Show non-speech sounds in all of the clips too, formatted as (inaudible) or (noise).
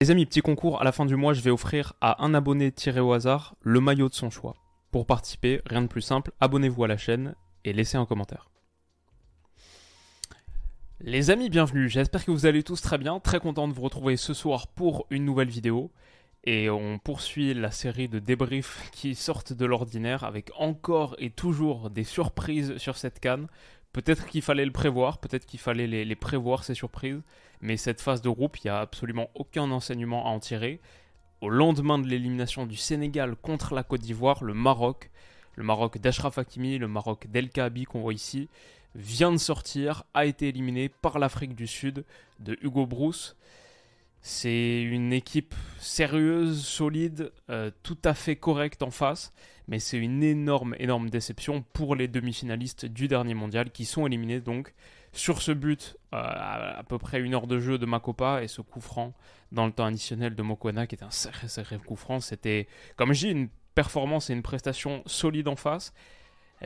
Les amis, petit concours, à la fin du mois, je vais offrir à un abonné tiré au hasard le maillot de son choix. Pour participer, rien de plus simple, abonnez-vous à la chaîne et laissez un commentaire. Les amis, bienvenue, j'espère que vous allez tous très bien, très content de vous retrouver ce soir pour une nouvelle vidéo. Et on poursuit la série de débriefs (laughs) qui sortent de l'ordinaire avec encore et toujours des surprises sur cette canne. Peut-être qu'il fallait le prévoir, peut-être qu'il fallait les, prévoir ces surprises, mais cette phase de groupe, il n'y a absolument aucun enseignement à en tirer. Au lendemain de l'élimination du Sénégal contre la Côte d'Ivoire, le Maroc, le Maroc d'Ashraf Hakimi, le Maroc d'El Kaabi qu'on voit ici, vient de sortir, a été éliminé par l'Afrique du Sud de Hugo Brousse. C'est une équipe sérieuse, solide, euh, tout à fait correcte en face, mais c'est une énorme, énorme déception pour les demi-finalistes du dernier mondial qui sont éliminés donc sur ce but euh, à, peu près une heure de jeu de Makopa et ce coup franc dans le temps additionnel de Mokwena qui est un sacré, sacré coup franc. C'était, comme je dis, une performance et une prestation solide en face.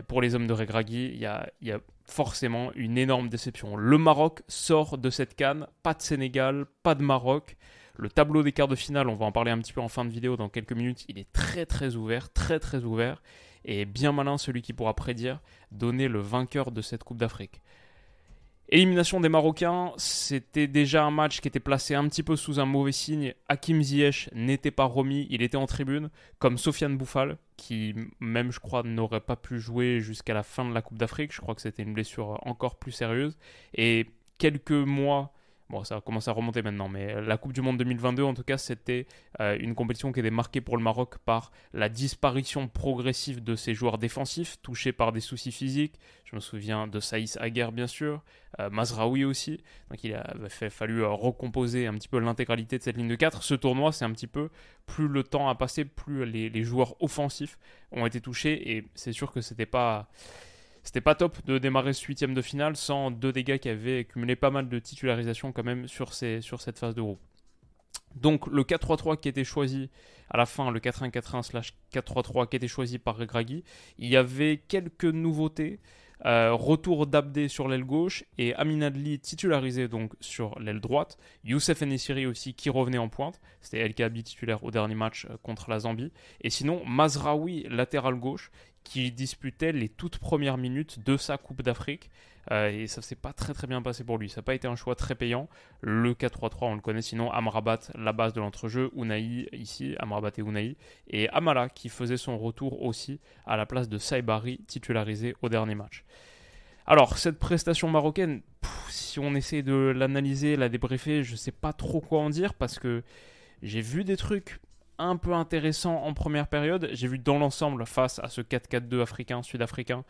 Pour les hommes de Regragui, il y a, y a forcément une énorme déception. Le Maroc sort de cette canne, pas de Sénégal, pas de Maroc. Le tableau des quarts de finale, on va en parler un petit peu en fin de vidéo dans quelques minutes, il est très très ouvert, très très ouvert, et bien malin celui qui pourra prédire donner le vainqueur de cette Coupe d'Afrique. Élimination des Marocains, c'était déjà un match qui était placé un petit peu sous un mauvais signe. Hakim Ziyech n'était pas remis, il était en tribune, comme Sofiane Bouffal, qui même je crois n'aurait pas pu jouer jusqu'à la fin de la Coupe d'Afrique. Je crois que c'était une blessure encore plus sérieuse. Et quelques mois Bon, ça commence à remonter maintenant, mais la Coupe du Monde 2022, en tout cas, c'était euh, une compétition qui était marquée pour le Maroc par la disparition progressive de ses joueurs défensifs, touchés par des soucis physiques. Je me souviens de Saïs Aguerre, bien sûr, euh, Mazraoui aussi. Donc il a fallu euh, recomposer un petit peu l'intégralité de cette ligne de 4. Ce tournoi, c'est un petit peu, plus le temps a passé, plus les, les joueurs offensifs ont été touchés, et c'est sûr que c'était pas c'était pas top de démarrer ce huitième de finale sans deux dégâts qui avaient accumulé pas mal de titularisation quand même sur, cette phase de groupe. Donc le 4-3-3 qui était choisi à la fin, le 4-1-4-1 slash 4-3-3 qui était choisi par Regragui, il y avait quelques nouveautés. Euh, retour d'Abdé sur l'aile gauche et Amin Adli titularisé donc sur l'aile droite. Youssef Enesiri aussi qui revenait en pointe. C'était El Kabi titulaire au dernier match euh, contre la Zambie. Et sinon, Mazraoui latéral gauche qui disputait les toutes premières minutes de sa Coupe d'Afrique. Euh, et ça s'est pas très très bien passé pour lui. Ça n'a pas été un choix très payant. Le 4-3-3, on le connaît sinon. Amrabat, la base de l'entrejeu. Unai ici, Amrabat et Unai. Et Amala qui faisait son retour aussi à la place de Saibari, titularisé au dernier match. Alors, cette prestation marocaine, si on essaie de l'analyser, la débriefer, je sais pas trop quoi en dire parce que j'ai vu des trucs un peu intéressant en première période. J'ai vu dans l'ensemble, face à ce 4-4-2 africain, sud-africain,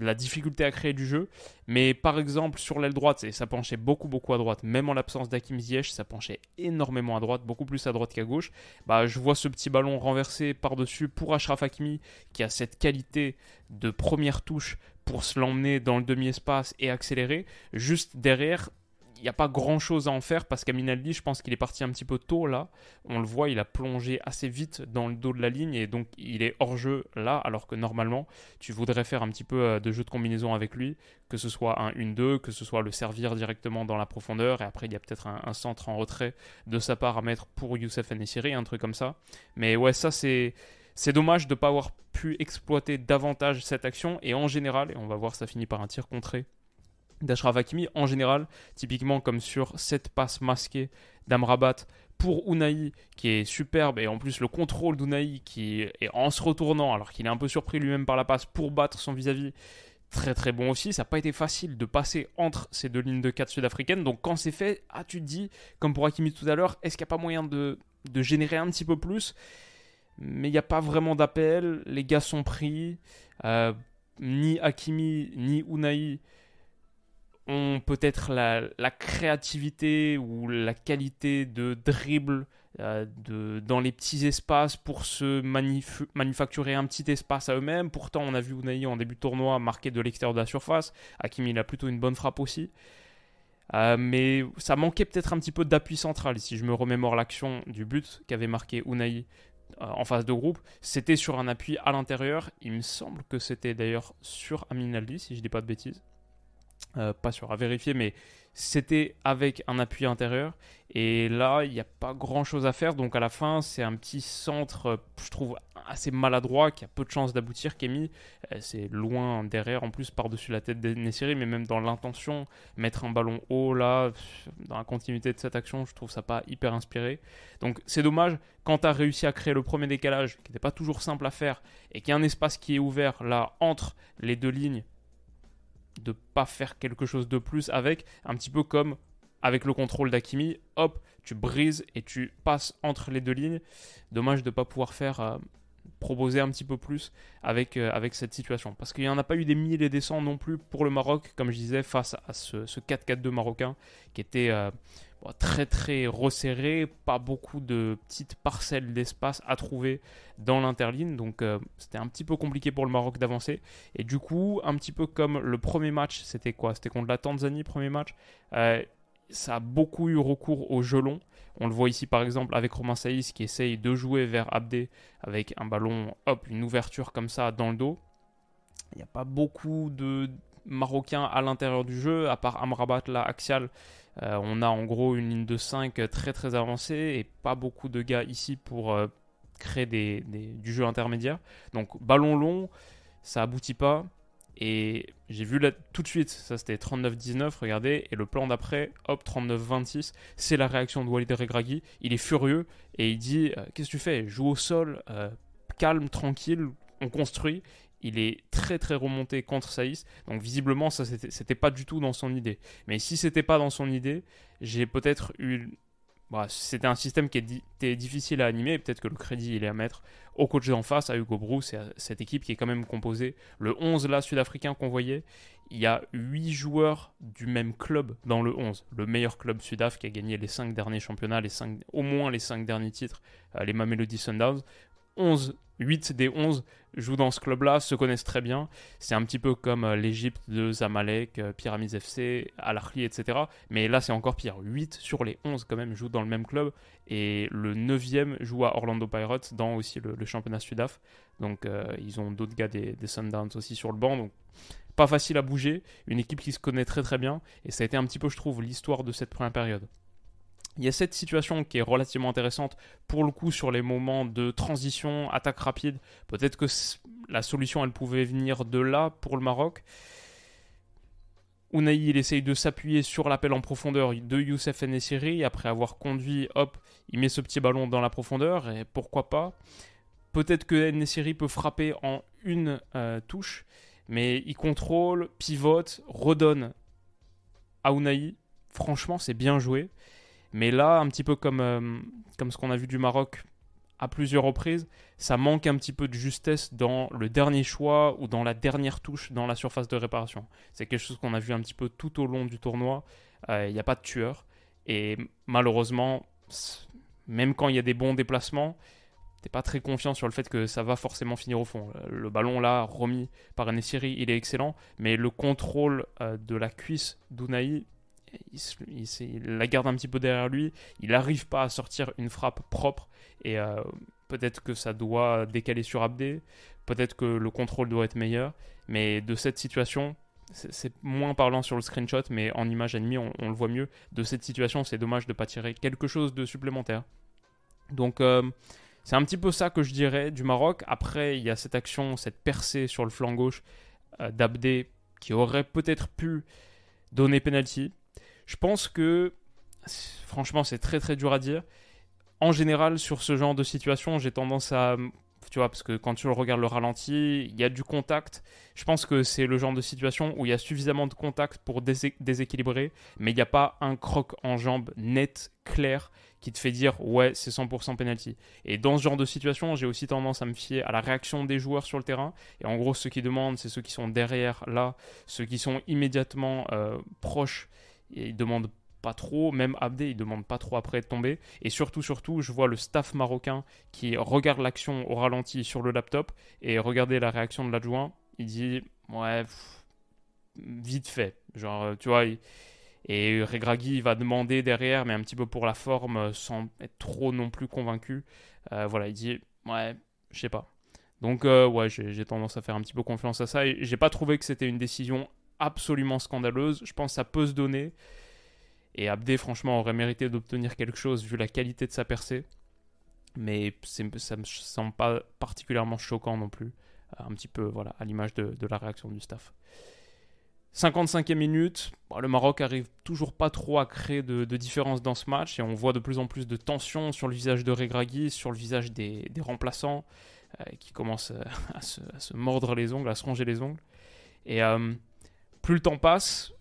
la difficulté à créer du jeu. Mais par exemple, sur l'aile droite, ça penchait beaucoup, beaucoup à droite. Même en l'absence d'Akim Ziyech, ça penchait énormément à droite, beaucoup plus à droite qu'à gauche. Bah, je vois ce petit ballon renversé par-dessus pour Ashraf Hakimi, qui a cette qualité de première touche pour se l'emmener dans le demi-espace et accélérer. Juste derrière, il n'y a pas grand chose à en faire parce qu'Aminaldi, je pense qu'il est parti un petit peu tôt là. On le voit, il a plongé assez vite dans le dos de la ligne et donc il est hors jeu là, alors que normalement, tu voudrais faire un petit peu euh, de jeu de combinaison avec lui, que ce soit un 1-2, que ce soit le servir directement dans la profondeur et après il y a peut-être un, centre en retrait de sa part à mettre pour Youssef Nessiri, un truc comme ça. Mais ouais, ça c'est. C'est dommage de ne pas avoir pu exploiter davantage cette action et en général, et on va voir ça finit par un tir contré d'Ashraf Hakimi en général, typiquement comme sur cette passe masquée d'Amrabat pour Unai qui est superbe et en plus le contrôle d'Unai qui est en se retournant alors qu'il est un peu surpris lui-même par la passe pour battre son vis-à-vis. Très très bon aussi, ça n'a pas été facile de passer entre ces deux lignes de 4 sud-africaines. Donc quand c'est fait, ah tu te dis, comme pour Hakimi tout à l'heure, est-ce qu'il n'y a pas moyen de, générer un petit peu plus? Mais il n'y a pas vraiment d'appel, les gars sont pris. Euh, ni Hakimi ni Unai ont peut-être la, créativité ou la qualité de dribble euh, de, dans les petits espaces pour se manufacturer un petit espace à eux-mêmes. Pourtant, on a vu Unai en début de tournoi marquer de l'extérieur de la surface. Hakim, il a plutôt une bonne frappe aussi. Euh, mais ça manquait peut-être un petit peu d'appui central. Si je me remémore l'action du but qu'avait marqué Unai euh, en phase de groupe, c'était sur un appui à l'intérieur. Il me semble que c'était d'ailleurs sur Aminaldi, si je ne dis pas de bêtises. Pas sûr à vérifier, mais c'était avec un appui intérieur. Et là, il n'y a pas grand chose à faire. Donc à la fin, c'est un petit centre, euh, je trouve, assez maladroit, qui a peu de chances d'aboutir, mis. Euh, c'est loin derrière, en plus, par-dessus la tête Nessiri, mais même dans l'intention, mettre un ballon haut là, dans la continuité de cette action, je trouve ça pas hyper inspiré. Donc c'est dommage, quand tu as réussi à créer le premier décalage, qui n'était pas toujours simple à faire, et qu'il y a un espace qui est ouvert là entre les deux lignes, de pas faire quelque chose de plus avec, un petit peu comme avec le contrôle d'Akimi, hop, tu brises et tu passes entre les deux lignes. Dommage de ne pas pouvoir faire euh, proposer un petit peu plus avec, euh, avec cette situation. Parce qu'il n'y en a pas eu des mille et des cents non plus pour le Maroc, comme je disais, face à ce, 4-4-2 marocain qui était euh, très très resserré, pas beaucoup de petites parcelles d'espace à trouver dans l'interligne, donc euh, c'était un petit peu compliqué pour le Maroc d'avancer. Et du coup, un petit peu comme le premier match, c'était quoi? C'était contre la Tanzanie, premier match? Euh, ça a beaucoup eu recours au jeu long. On le voit ici par exemple avec Romain Saïs qui essaye de jouer vers Abdé avec un ballon, hop, une ouverture comme ça dans le dos. Il n'y a pas beaucoup de Marocains à l'intérieur du jeu, à part Amrabat là, axial, euh, on a en gros une ligne de 5 très très avancée et pas beaucoup de gars ici pour euh, créer du jeu intermédiaire. Donc ballon long, ça aboutit pas. Et j'ai vu tout de suite, ça c'était 39-19, regardez, et le plan d'après, hop, 39-26, c'est la réaction de Walid Regragui. Il est furieux et il dit euh, Qu'est-ce que tu fais? Joue au sol, calme, tranquille, on construit il est très très remonté contre Saïs. Donc visiblement, ça c'était pas du tout dans son idée. Mais si c'était pas dans son idée, j'ai peut-être eu. Bah, c'était un système qui était difficile à animer. Peut-être que le crédit il est à mettre au coach d'en face, à Hugo Bruce et à cette équipe qui est quand même composée. Le 11 là sud-africain qu'on voyait, il y a 8 joueurs du même club dans le 11. Le meilleur club sud-af qui a gagné les 5 derniers championnats, les 5, au moins les 5 derniers titres, euh, les Mamelody Sundowns. 11, 8 des 11 jouent dans ce club-là, se connaissent très bien. C'est un petit peu comme euh, l'Égypte de Zamalek, euh, Pyramids FC, Al Ahly, etc. Mais là, c'est encore pire. 8 sur les 11 quand même jouent dans le même club. Et le 9e joue à Orlando Pirates dans aussi le, championnat Sudaf. Donc euh, ils ont d'autres gars des, des, Sundowns aussi sur le banc. Donc pas facile à bouger. Une équipe qui se connaît très très bien. Et ça a été un petit peu, je trouve, l'histoire de cette première période. Il y a cette situation qui est relativement intéressante pour le coup sur les moments de transition, attaque rapide. Peut-être que la solution elle pouvait venir de là pour le Maroc. Unai il essaye de s'appuyer sur l'appel en profondeur de Youssef Nessiri. Après avoir conduit, hop, il met ce petit ballon dans la profondeur et pourquoi pas. Peut-être que Nessiri peut frapper en une euh, touche, mais il contrôle, pivote, redonne à Unai. Franchement, c'est bien joué. Mais là, un petit peu comme, euh, comme ce qu'on a vu du Maroc à plusieurs reprises, ça manque un petit peu de justesse dans le dernier choix ou dans la dernière touche dans la surface de réparation. C'est quelque chose qu'on a vu un petit peu tout au long du tournoi. Euh, il n'y a pas de tueur. Et malheureusement, même quand il y a des bons déplacements, t'es pas très confiant sur le fait que ça va forcément finir au fond. Le ballon là, remis par Nessiri, il est excellent, mais le contrôle euh, de la cuisse d'Unai il, la garde un petit peu derrière lui, il n'arrive pas à sortir une frappe propre et euh, peut-être que ça doit décaler sur Abdé, peut-être que le contrôle doit être meilleur, mais de cette situation, c'est moins parlant sur le screenshot, mais en image ennemie, on, le voit mieux. De cette situation, c'est dommage de ne pas tirer quelque chose de supplémentaire. Donc, euh, c'est un petit peu ça que je dirais du Maroc. Après, il y a cette action, cette percée sur le flanc gauche euh, d'Abdé qui aurait peut-être pu donner penalty. Je pense que, franchement, c'est très très dur à dire. En général, sur ce genre de situation, j'ai tendance à tu vois, parce que quand tu regardes le ralenti, il y a du contact. Je pense que c'est le genre de situation où il y a suffisamment de contact pour déséquilibrer, mais il n'y a pas un croc en jambe net, clair, qui te fait dire ouais, c'est 100% penalty. Et dans ce genre de situation, j'ai aussi tendance à me fier à la réaction des joueurs sur le terrain. Et en gros, ceux qui demandent, c'est ceux qui sont derrière là, ceux qui sont immédiatement euh, proches. Et ils demandent pas trop, même Abdé, il demande pas trop après de tomber. Et surtout, surtout, je vois le staff marocain qui regarde l'action au ralenti sur le laptop et regardez la réaction de l'adjoint. Il dit, ouais, vite fait. Genre, euh, tu vois, et Regragui va demander derrière, mais un petit peu pour la forme, euh, sans être trop non plus convaincu. Euh, voilà, il dit, ouais, je sais pas. Donc, ouais, j'ai tendance à faire un petit peu confiance à ça. Et j'ai pas trouvé que c'était une décision absolument scandaleuse. Je pense que ça peut se donner. Et Abdé, franchement, aurait mérité d'obtenir quelque chose vu la qualité de sa percée. Mais ça me semble pas particulièrement choquant non plus. Un petit peu, voilà, à l'image de, la réaction du staff. 55e minute, le Maroc arrive toujours pas trop à créer de, différence dans ce match et on voit de plus en plus de tension sur le visage de Regragui, sur le visage des, remplaçants euh, qui commencent euh, (laughs) à se, mordre les ongles, à se ronger les ongles. Et euh, plus le temps passe,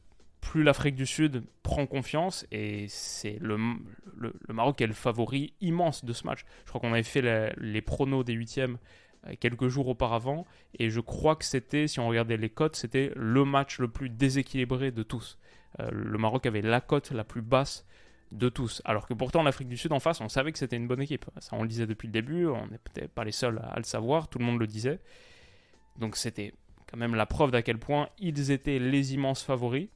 plus l'Afrique du Sud prend confiance et c'est le, le, Maroc est le favori immense de ce match. Je crois qu'on avait fait les pronos des huitièmes euh, quelques jours auparavant et je crois que c'était, si on regardait les cotes, c'était le match le plus déséquilibré de tous. Euh, le Maroc avait la cote la plus basse de tous. Alors que pourtant l'Afrique du Sud en face, on savait que c'était une bonne équipe. Ça on le disait depuis le début, on n'est peut-être pas les seuls à, le savoir, tout le monde le disait. Donc c'était même la preuve d'à quel point ils étaient les immenses favoris.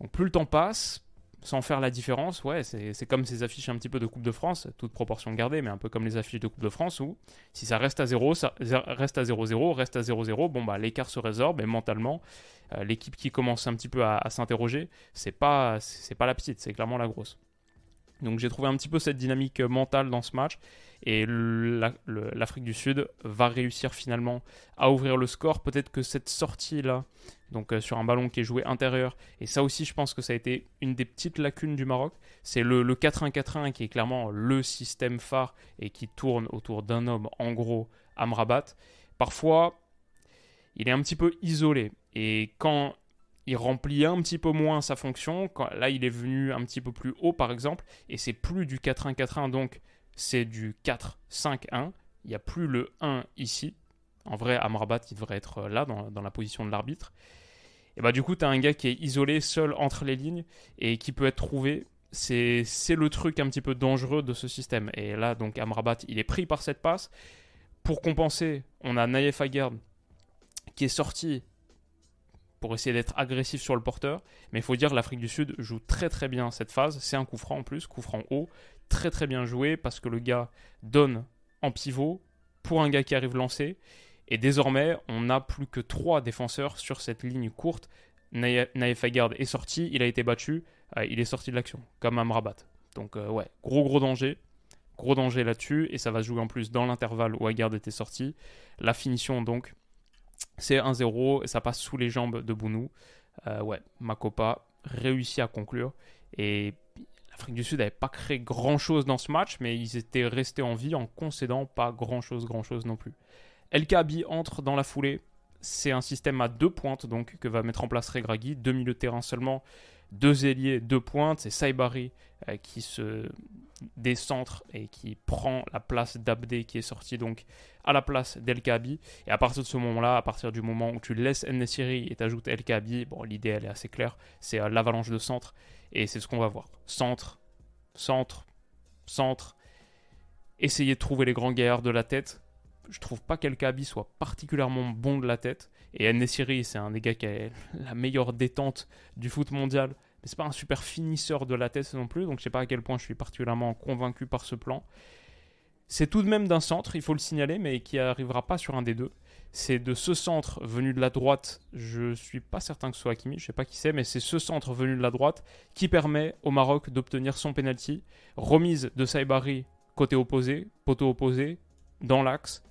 Donc plus le temps passe, sans faire la différence, ouais, c'est comme ces affiches un petit peu de Coupe de France, toute proportion gardée, mais un peu comme les affiches de Coupe de France où si ça reste à 0, ça reste à 0-0, reste à 0-0, bon bah l'écart se résorbe et mentalement, euh, l'équipe qui commence un petit peu à, s'interroger, c'est pas, pas la petite, c'est clairement la grosse. Donc j'ai trouvé un petit peu cette dynamique mentale dans ce match et l'Afrique du Sud va réussir finalement à ouvrir le score. Peut-être que cette sortie-là, donc euh, sur un ballon qui est joué intérieur, et ça aussi je pense que ça a été une des petites lacunes du Maroc, c'est le, 4-1-4-1 qui est clairement le système phare et qui tourne autour d'un homme, en gros, Amrabat. Parfois, il est un petit peu isolé. Et quand il remplit un petit peu moins sa fonction. là, il est venu un petit peu plus haut, par exemple, et c'est plus du 4-1-4-1, donc c'est du 4-5-1. Il n'y a plus le 1 ici. En vrai, Amrabat, il devrait être là, dans, la position de l'arbitre. Et bah, du coup, tu as un gars qui est isolé, seul entre les lignes, et qui peut être trouvé. C'est le truc un petit peu dangereux de ce système. Et là, donc, Amrabat, il est pris par cette passe. Pour compenser, on a Naïef Aguerd qui est sorti pour essayer d'être agressif sur le porteur. Mais il faut dire l'Afrique du Sud joue très très bien cette phase. C'est un coup franc en plus, coup franc haut. Très très bien joué parce que le gars donne en pivot pour un gars qui arrive lancé. Et désormais, on n'a plus que trois défenseurs sur cette ligne courte. Naïf Agard est sorti, il a été battu, euh, il est sorti de l'action, comme Amrabat. Donc euh, ouais, gros gros danger. Gros danger là-dessus, et ça va jouer en plus dans l'intervalle où Agard était sorti. La finition donc, c'est 1-0 et ça passe sous les jambes de Bounou. Euh, ouais, Makopa réussit à conclure. Et l'Afrique du Sud n'avait pas créé grand chose dans ce match, mais ils étaient restés en vie en concédant pas grand chose, grand chose non plus. El Kabi entre dans la foulée. C'est un système à deux pointes donc que va mettre en place Regragui. Deux milieux de terrain seulement, deux ailiers, deux pointes. C'est Saibari euh, qui se décentre et qui prend la place d'Abdé qui est sorti donc à la place d'El Kabi. Et à partir de ce moment-là, à partir du moment où tu laisses Nesiri et t'ajoutes El Kabi, bon, l'idée elle est assez claire, c'est euh, l'avalanche de centre. Et c'est ce qu'on va voir. Centre, centre, centre. Essayer de trouver les grands gaillards de la tête. Je trouve pas qu'El Kabi soit particulièrement bon de la tête. Et Nesiri, c'est un des gars qui a la meilleure détente du foot mondial. Mais c'est pas un super finisseur de la tête non plus. Donc je sais pas à quel point je suis particulièrement convaincu par ce plan. C'est tout de même d'un centre, il faut le signaler, mais qui arrivera pas sur un des deux. C'est de ce centre venu de la droite, je suis pas certain que ce soit Hakimi, je sais pas qui c'est, mais c'est ce centre venu de la droite qui permet au Maroc d'obtenir son penalty. Remise de Saibari côté opposé, poteau opposé, dans l'axe,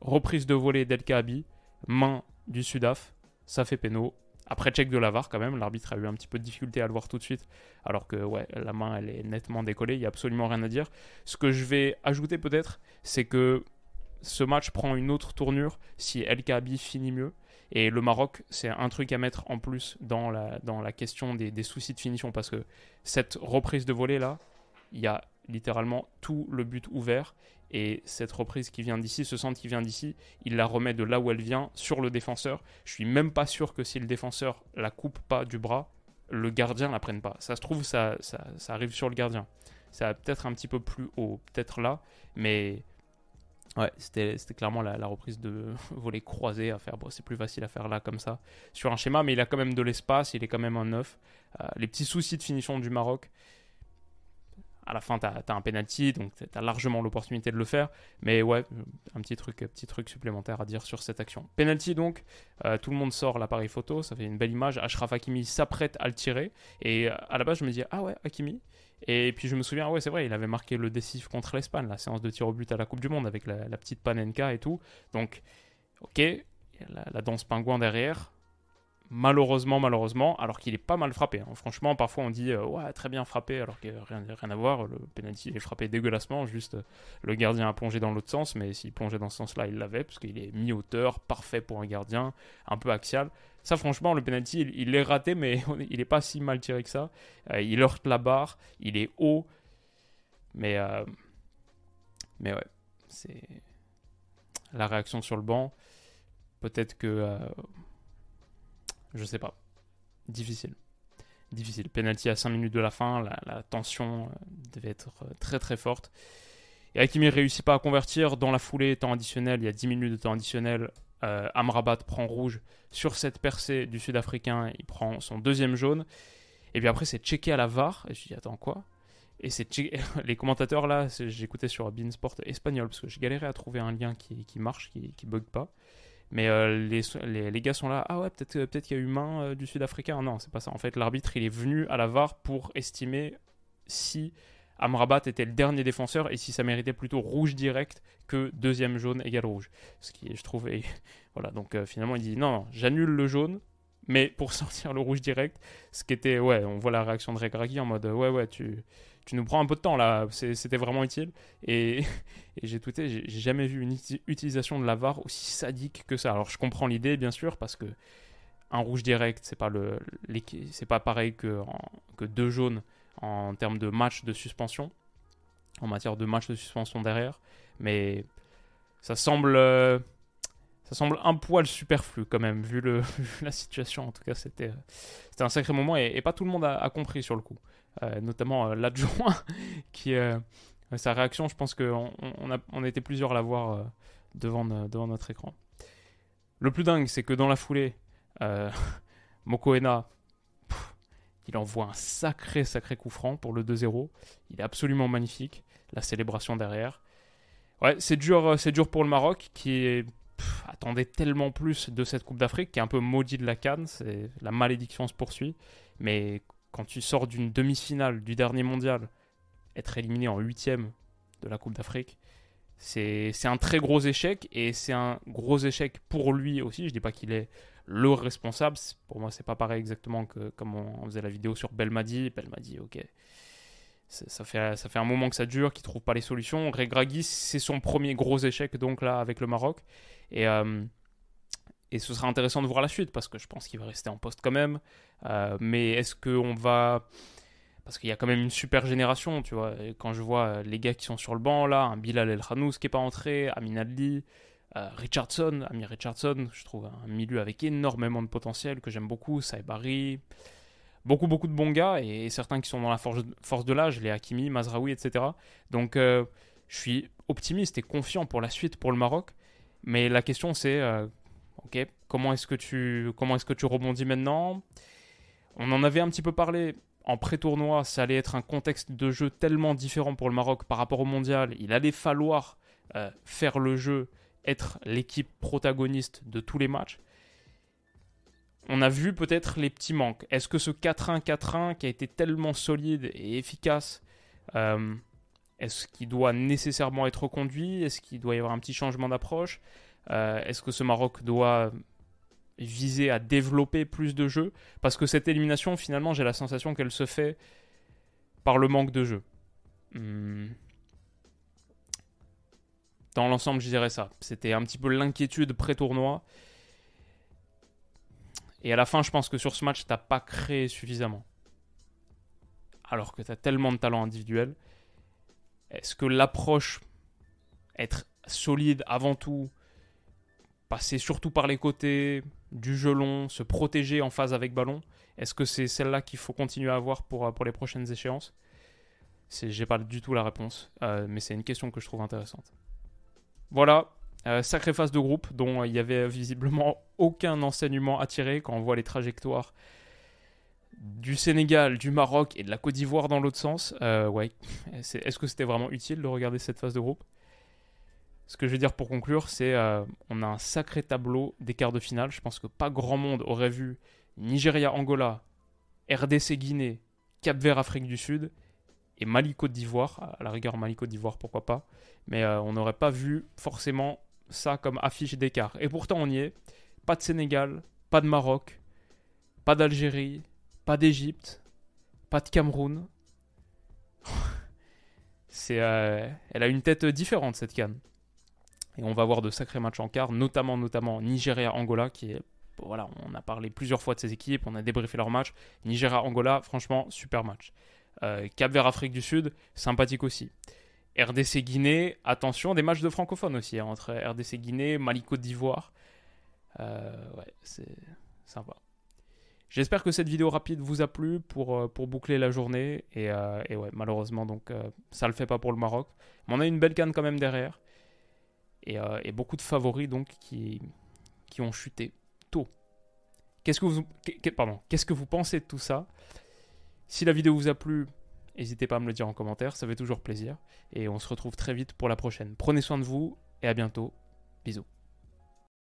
reprise de volée d'El Kaabi, main du Sudaf, ça fait péno, après check de la quand même, l'arbitre a eu un petit peu de difficulté à le voir tout de suite, alors que ouais, la main elle est nettement décollée, il n'y a absolument rien à dire. Ce que je vais ajouter peut-être, c'est que ce match prend une autre tournure si El Kaabi finit mieux. Et le Maroc, c'est un truc à mettre en plus dans la, dans la question des, des soucis de finition parce que cette reprise de volée là, il y a littéralement tout le but ouvert. Et cette reprise qui vient d'ici, ce centre qui vient d'ici, il la remet de là où elle vient sur le défenseur. Je suis même pas sûr que si le défenseur la coupe pas du bras, le gardien la prenne pas. Ça se trouve, ça, ça, arrive sur le gardien. Ça peut-être un petit peu plus haut, peut-être là, mais Ouais, c'était clairement la, reprise de (laughs) volet croisé à faire. C'est plus facile à faire là comme ça sur un schéma, mais il a quand même de l'espace, il est quand même un neuf. Euh, les petits soucis de finition du Maroc, à la fin, tu as, un penalty, donc tu as largement l'opportunité de le faire. Mais ouais, un petit truc, petit truc supplémentaire à dire sur cette action. Penalty donc, euh, tout le monde sort l'appareil photo, ça fait une belle image. Ashraf Hakimi s'apprête à le tirer. Et euh, à la base, je me dis, ah ouais, Hakimi. Et puis je me souviens, ouais, c'est vrai, il avait marqué le décisif contre l'Espagne, la séance de tir au but à la Coupe du Monde avec la, petite Panenka et tout. Donc, ok, la danse pingouin derrière malheureusement, malheureusement, alors qu'il est pas mal frappé. Hein. Franchement, parfois on dit euh, ouais très bien frappé, alors qu'il n'y a rien, à voir. Le penalty est frappé dégueulassement, juste euh, le gardien a plongé dans l'autre sens, mais s'il plongeait dans ce sens-là, il l'avait parce qu'il est mi-hauteur, parfait pour un gardien, un peu axial. Ça, franchement, le penalty, il, est raté, mais (laughs) il n'est pas si mal tiré que ça. Euh, il heurte la barre, il est haut, mais mais ouais, c'est la réaction sur le banc. Peut-être que je sais pas. Difficile. Difficile. Penalty à 5 minutes de la fin, la, tension euh, devait être euh, très très forte. Et Hakimi réussit pas à convertir. Dans la foulée, temps additionnel, il y a 10 minutes de temps additionnel. Euh, Amrabat prend rouge sur cette percée du Sud-Africain. Il prend son deuxième jaune. Et puis après, c'est checké à la VAR. Et je dis, attends, quoi? Et c'est (laughs) les commentateurs là, j'écoutais sur Beansport espagnol parce que j'ai galéré à trouver un lien qui, marche, qui, qui bug pas. Mais euh, les, gars sont là, ah ouais, peut-être peut qu'il y a eu main euh, du Sud-Africain. Non, c'est pas ça. En fait, l'arbitre, il est venu à la VAR pour estimer si Amrabat était le dernier défenseur et si ça méritait plutôt rouge direct que deuxième jaune égal rouge. Ce qui, je trouve, (laughs) voilà. Donc euh, finalement, il dit non, non j'annule le jaune, mais pour (laughs) sortir le rouge direct, ce qui était, ouais, on voit la réaction de Regragui en mode, ouais, ouais, tu, tu nous prends un peu de temps là, c'était vraiment utile. Et, (laughs) j'ai tweeté, j'ai jamais vu une utilisation de la VAR aussi sadique que ça. Alors je comprends l'idée bien sûr parce que un rouge direct, c'est pas le, pas pareil que, que deux jaunes en termes de match de suspension, en matière de match de suspension derrière, mais ça semble, ça semble un poil superflu quand même vu, (laughs) la situation. En tout cas, c'était, c'était un sacré moment et, pas tout le monde a compris sur le coup. Euh, notamment euh, l'adjoint, (laughs) qui euh, sa réaction, je pense qu'on on on était plusieurs à la voir devant, notre écran. Le plus dingue, c'est que dans la foulée, (laughs) Mokoena, il envoie un sacré, sacré coup franc pour le 2-0. Il est absolument magnifique. La célébration derrière. Ouais, c'est dur, c'est dur pour le Maroc qui attendait tellement plus de cette Coupe d'Afrique, qui est un peu maudit de la canne. C'est la malédiction se poursuit. Mais quand tu sors d'une demi-finale du dernier mondial, être éliminé en huitième de la Coupe d'Afrique, c'est un très gros échec et c'est un gros échec pour lui aussi. Je dis pas qu'il est le responsable. Pour moi, c'est pas pareil exactement que comme on, faisait la vidéo sur Belmadi. Belmadi, ok. Ça fait, ça fait un moment que ça dure, qu'il trouve pas les solutions. Regragui, c'est son premier gros échec donc là avec le Maroc. Et euh, et ce sera intéressant de voir la suite parce que je pense qu'il va rester en poste quand même. Euh, mais est-ce qu'on va. Parce qu'il y a quand même une super génération, tu vois. quand je vois les gars qui sont sur le banc là, un Bilal El Khanous qui n'est pas entré, Amin Adli, euh, Richardson, Amir Richardson, je trouve un milieu avec énormément de potentiel que j'aime beaucoup, Saïbari. Beaucoup, beaucoup de bons gars et, certains qui sont dans la force, force de l'âge, les Hakimi, Mazraoui, etc. Donc euh, je suis optimiste et confiant pour la suite pour le Maroc. Mais la question c'est Ok, comment est-ce que tu comment est-ce que tu rebondis maintenant? On en avait un petit peu parlé en pré-tournoi, ça allait être un contexte de jeu tellement différent pour le Maroc par rapport au mondial. Il allait falloir euh, faire le jeu, être l'équipe protagoniste de tous les matchs. On a vu peut-être les petits manques. Est-ce que ce 4-1-4-1 qui a été tellement solide et efficace, euh, est-ce qu'il doit nécessairement être reconduit? Est-ce qu'il doit y avoir un petit changement d'approche? Euh, est-ce que ce Maroc doit viser à développer plus de jeux? Parce que cette élimination, finalement, j'ai la sensation qu'elle se fait par le manque de jeu. Hmm. Dans l'ensemble, je dirais ça. C'était un petit peu l'inquiétude pré-tournoi. Et à la fin, je pense que sur ce match, t'as pas créé suffisamment. Alors que tu as tellement de talent individuel. Est-ce que l'approche, être solide avant tout, passer surtout par les côtés, du jeu long, se protéger en phase avec ballon, est-ce que c'est celle-là qu'il faut continuer à avoir pour, pour les prochaines échéances? J'ai pas du tout la réponse, euh, mais c'est une question que je trouve intéressante. Voilà, euh, sacrée phase de groupe dont il y avait visiblement aucun enseignement à tirer quand on voit les trajectoires du Sénégal, du Maroc et de la Côte d'Ivoire dans l'autre sens. Euh, ouais, est-ce que c'était vraiment utile de regarder cette phase de groupe? Ce que je veux dire pour conclure, c'est euh, on a un sacré tableau des quarts de finale. Je pense que pas grand monde aurait vu Nigeria-Angola, RDC-Guinée, Cap-Vert, Afrique du Sud et Mali-Côte d'Ivoire. À la rigueur, Mali-Côte d'Ivoire, pourquoi pas. Mais on n'aurait pas vu forcément ça comme affiche d'écart. Et pourtant, on y est. Pas de Sénégal, pas de Maroc, pas d'Algérie, pas d'Égypte, pas de Cameroun. (laughs) C'est, euh, elle a une tête différente cette canne. Et on va voir de sacrés matchs en quart, notamment Nigeria-Angola qui est on a parlé plusieurs fois de ces équipes, on a débriefé leur match. Nigeria-Angola, franchement, super match. Euh, Cap-Vert-Afrique du Sud, sympathique aussi. RDC Guinée, attention, des matchs de francophones aussi, hein, entre RDC Guinée, Mali Côte d'Ivoire. Euh, ouais, c'est sympa. J'espère que cette vidéo rapide vous a plu pour, euh, pour boucler la journée. Et, euh, et ouais, malheureusement, donc ça le fait pas pour le Maroc. Mais on a une belle canne quand même derrière. Et, et beaucoup de favoris donc qui, qui ont chuté tôt. Qu'est-ce que vous, pardon, qu'est-ce que vous pensez de tout ça? Si la vidéo vous a plu, N'hésitez pas à me le dire en commentaire, ça fait toujours plaisir. Et on se retrouve très vite pour la prochaine. Prenez soin de vous et à bientôt. Bisous.